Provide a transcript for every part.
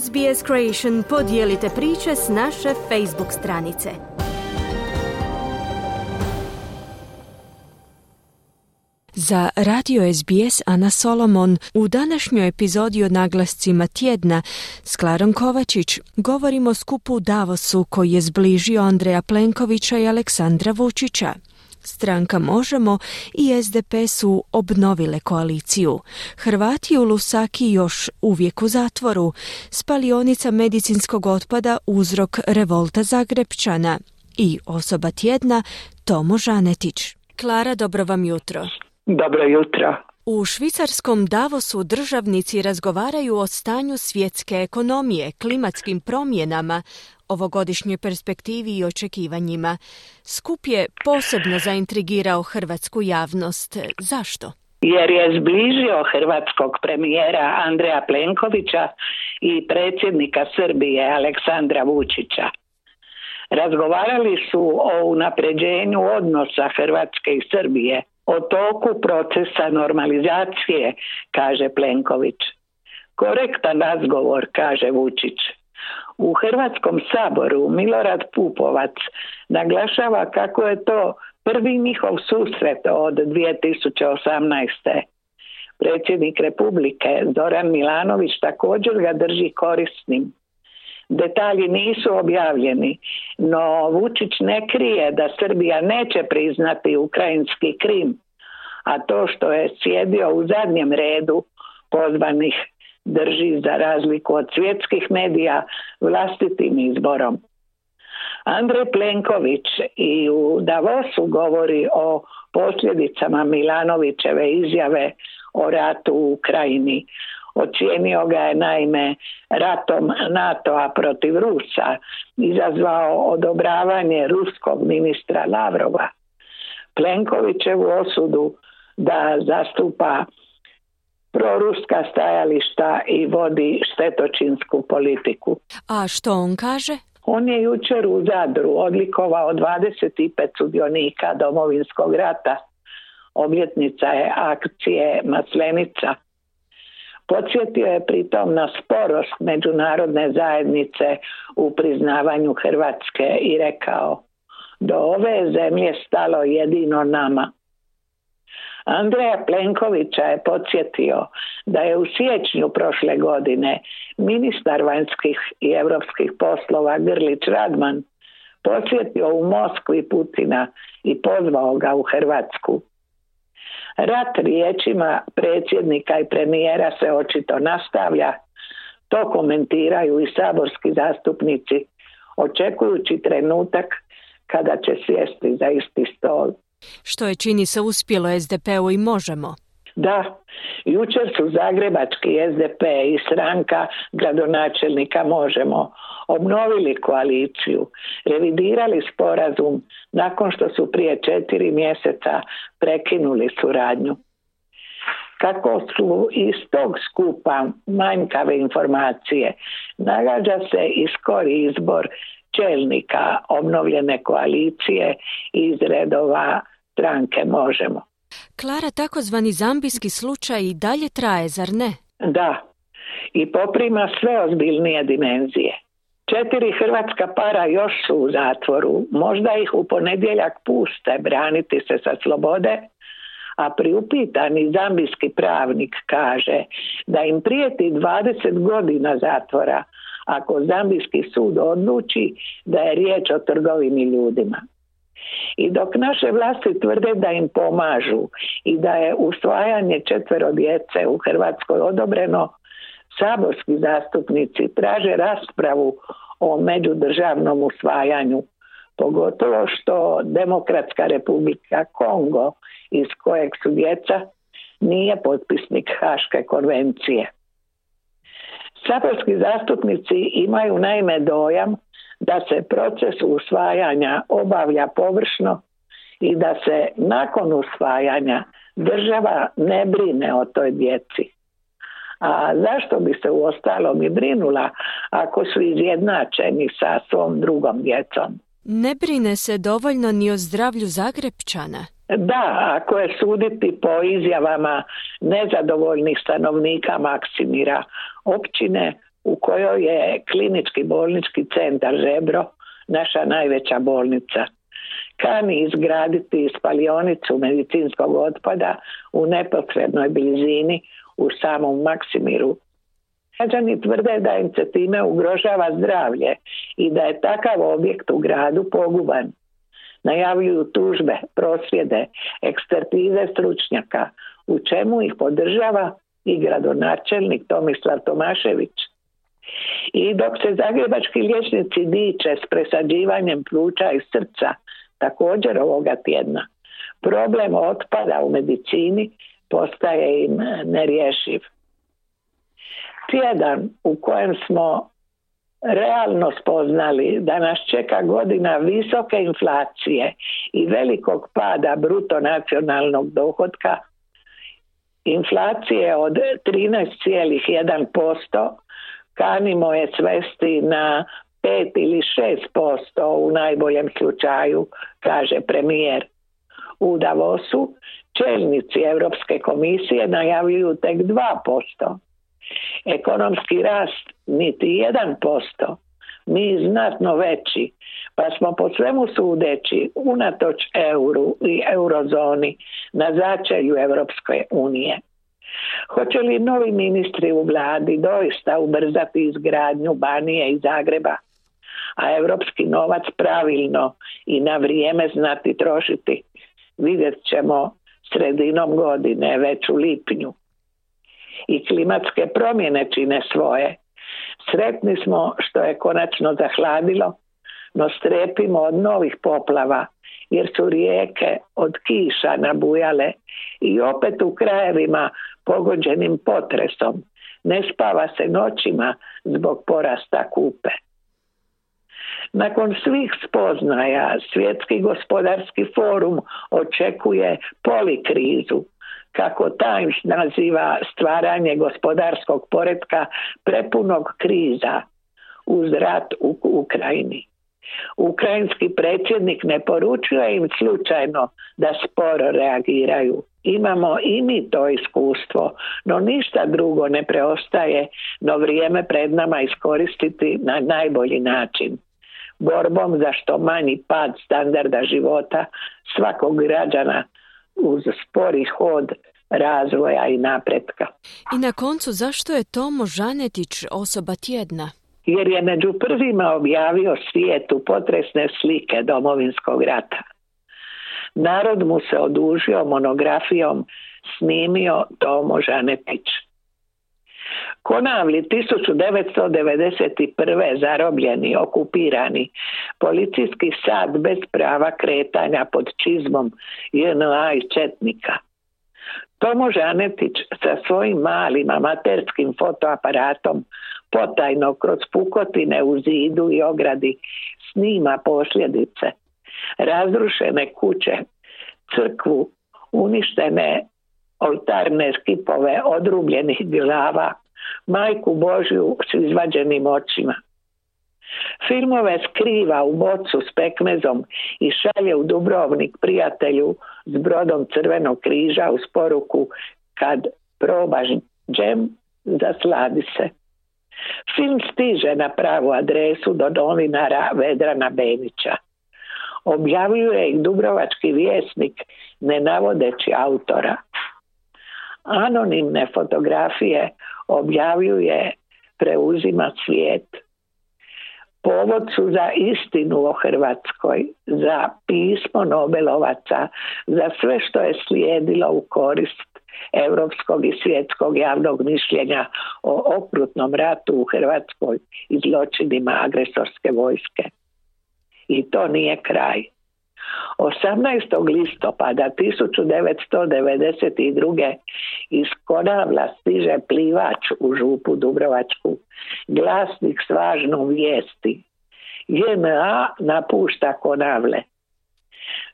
SBS Creation podijelite priče s naše Facebook stranice. Za radio SBS Ana Solomon u današnjoj epizodi o naglascima tjedna s Klarom Kovačić govorimo skupu Davosu koji je zbližio Andreja Plenkovića i Aleksandra Vučića. Stranka Možemo i SDP su obnovile koaliciju. Hrvati u Lusaki još uvijek u zatvoru. Spalionica medicinskog otpada uzrok revolta Zagrebčana. I osoba tjedna Tomo Žanetić. Klara, dobro vam jutro. Dobro jutro. U švicarskom Davosu državnici razgovaraju o stanju svjetske ekonomije, klimatskim promjenama, ovogodišnjoj perspektivi i očekivanjima. Skup je posebno zaintrigirao hrvatsku javnost. Zašto? Jer je zbližio hrvatskog premijera Andreja Plenkovića i predsjednika Srbije Aleksandra Vučića. Razgovarali su o unapređenju odnosa Hrvatske i Srbije, o toku procesa normalizacije, kaže Plenković. Korektan razgovor, kaže Vučić. U Hrvatskom saboru Milorad Pupovac naglašava kako je to prvi njihov susret od 2018. Predsjednik Republike Zoran Milanović također ga drži korisnim. Detalji nisu objavljeni, no Vučić ne krije da Srbija neće priznati ukrajinski Krim, a to što je sjedio u zadnjem redu pozvanih drži za razliku od svjetskih medija vlastitim izborom. Andrej Plenković i u Davosu govori o posljedicama Milanovićeve izjave o ratu u Ukrajini. Ocijenio ga je naime ratom NATO-a protiv Rusa, izazvao odobravanje ruskog ministra Lavrova. Plenkovićevu osudu da zastupa proruska stajališta i vodi štetočinsku politiku. A što on kaže? On je jučer u Zadru odlikovao 25 sudionika domovinskog rata. Obljetnica je akcije Maslenica. Podsjetio je pritom na sporost međunarodne zajednice u priznavanju Hrvatske i rekao do ove zemlje stalo jedino nama. Andreja Plenkovića je podsjetio da je u siječnju prošle godine ministar vanjskih i europskih poslova Grlić Radman posjetio u Moskvi Putina i pozvao ga u Hrvatsku. Rat riječima predsjednika i premijera se očito nastavlja. To komentiraju i saborski zastupnici, očekujući trenutak kada će sjesti za isti stol. Što je čini se uspjelo SDP-u i možemo? Da, jučer su Zagrebački SDP i stranka gradonačelnika Možemo obnovili koaliciju, revidirali sporazum nakon što su prije četiri mjeseca prekinuli suradnju. Kako su iz tog skupa manjkave informacije, nagađa se i skori izbor čelnika obnovljene koalicije iz redova stranke možemo. Klara, takozvani zambijski slučaj i dalje traje, zar ne? Da, i poprima sve ozbiljnije dimenzije. Četiri hrvatska para još su u zatvoru, možda ih u ponedjeljak puste braniti se sa slobode, a priupitani zambijski pravnik kaže da im prijeti 20 godina zatvora ako zambijski sud odluči da je riječ o trgovini ljudima. I dok naše vlasti tvrde da im pomažu i da je usvajanje četvero djece u Hrvatskoj odobreno, saborski zastupnici traže raspravu o međudržavnom usvajanju, pogotovo što Demokratska republika Kongo, iz kojeg su djeca, nije potpisnik Haške konvencije. Saborski zastupnici imaju naime dojam da se proces usvajanja obavlja površno i da se nakon usvajanja država ne brine o toj djeci. A zašto bi se u ostalom i brinula ako su izjednačeni sa svom drugom djecom? Ne brine se dovoljno ni o zdravlju Zagrepčana. Da, ako je suditi po izjavama nezadovoljnih stanovnika Maksimira općine, u kojoj je klinički bolnički centar Žebro, naša najveća bolnica. Kani izgraditi spalionicu medicinskog otpada u neposrednoj blizini u samom Maksimiru. Građani tvrde da im se time ugrožava zdravlje i da je takav objekt u gradu poguban. Najavljuju tužbe, prosvjede, ekspertize stručnjaka, u čemu ih podržava i gradonačelnik Tomislav Tomašević. I dok se zagrebački liječnici diče s presađivanjem pluća i srca, također ovoga tjedna, problem otpada u medicini postaje im nerješiv. Tjedan u kojem smo realno spoznali da nas čeka godina visoke inflacije i velikog pada bruto nacionalnog dohotka, inflacije od 13,1%, kanimo je svesti na 5 ili 6% u najboljem slučaju, kaže premijer. U Davosu čelnici Europske komisije najavljuju tek 2%. Ekonomski rast niti 1%, mi znatno veći, pa smo po svemu sudeći unatoč euru i eurozoni na začelju Europske unije. Hoće li novi ministri u vladi doista ubrzati izgradnju Banije i Zagreba, a europski novac pravilno i na vrijeme znati trošiti? Vidjet ćemo sredinom godine, već u lipnju. I klimatske promjene čine svoje. Sretni smo što je konačno zahladilo, no strepimo od novih poplava, jer su rijeke od kiša nabujale i opet u krajevima pogođenim potresom. Ne spava se noćima zbog porasta kupe. Nakon svih spoznaja Svjetski gospodarski forum očekuje polikrizu, kako Times naziva stvaranje gospodarskog poretka prepunog kriza uz rat u Ukrajini. Ukrajinski predsjednik ne poručuje im slučajno da sporo reagiraju. Imamo i mi to iskustvo, no ništa drugo ne preostaje no vrijeme pred nama iskoristiti na najbolji način. Borbom za što manji pad standarda života svakog građana uz spori hod razvoja i napretka. I na koncu zašto je Tomo Žanetić osoba tjedna? jer je među prvima objavio svijetu potresne slike domovinskog rata. Narod mu se odužio monografijom snimio Tomo Žanetić. Konavli 1991. zarobljeni, okupirani, policijski sad bez prava kretanja pod čizmom JNA i Četnika. Tomo Žanetić sa svojim malim amaterskim fotoaparatom potajno kroz pukotine u zidu i ogradi snima posljedice. Razrušene kuće, crkvu, uništene oltarne skipove odrubljenih glava, majku Božju s izvađenim očima. Filmove skriva u bocu s pekmezom i šalje u Dubrovnik prijatelju s brodom Crvenog križa uz poruku kad probaš džem, zasladi se. Film stiže na pravu adresu do novinara Vedrana Benića. Objavljuje ih Dubrovački vjesnik ne navodeći autora. Anonimne fotografije objavljuje preuzima svijet. Povod su za istinu o Hrvatskoj, za pismo Nobelovaca, za sve što je slijedilo u korist europskog i svjetskog javnog mišljenja o okrutnom ratu u Hrvatskoj i zločinima agresorske vojske. I to nije kraj. 18. listopada 1992. iz Konavla stiže plivač u župu Dubrovačku, glasnik s važnom vijesti. JNA napušta Konavle.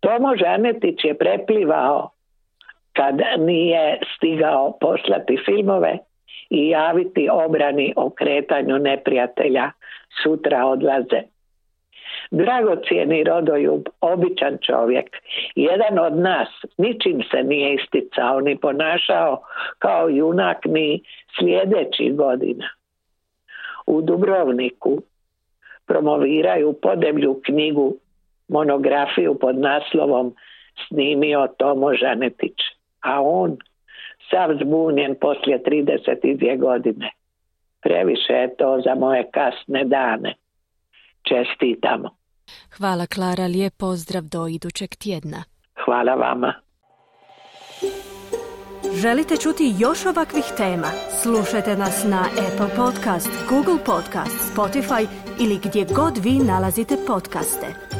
Tomo Žanetić je preplivao kad nije stigao poslati filmove i javiti obrani o kretanju neprijatelja sutra odlaze. Dragocijeni rodoljub, običan čovjek, jedan od nas, ničim se nije isticao ni ponašao kao junak ni sljedećih godina. u Dubrovniku promoviraju podeblju knjigu monografiju pod naslovom snimio Tomo Žanetić, a on sav zbunjen poslije 32 godine. Previše je to za moje kasne dane. Čestitamo. Hvala Klara, lijep pozdrav do idućeg tjedna. Hvala vama. Želite čuti još ovakvih tema? Slušajte nas na Apple Podcast, Google Podcast, Spotify ili gdje god vi nalazite podcaste.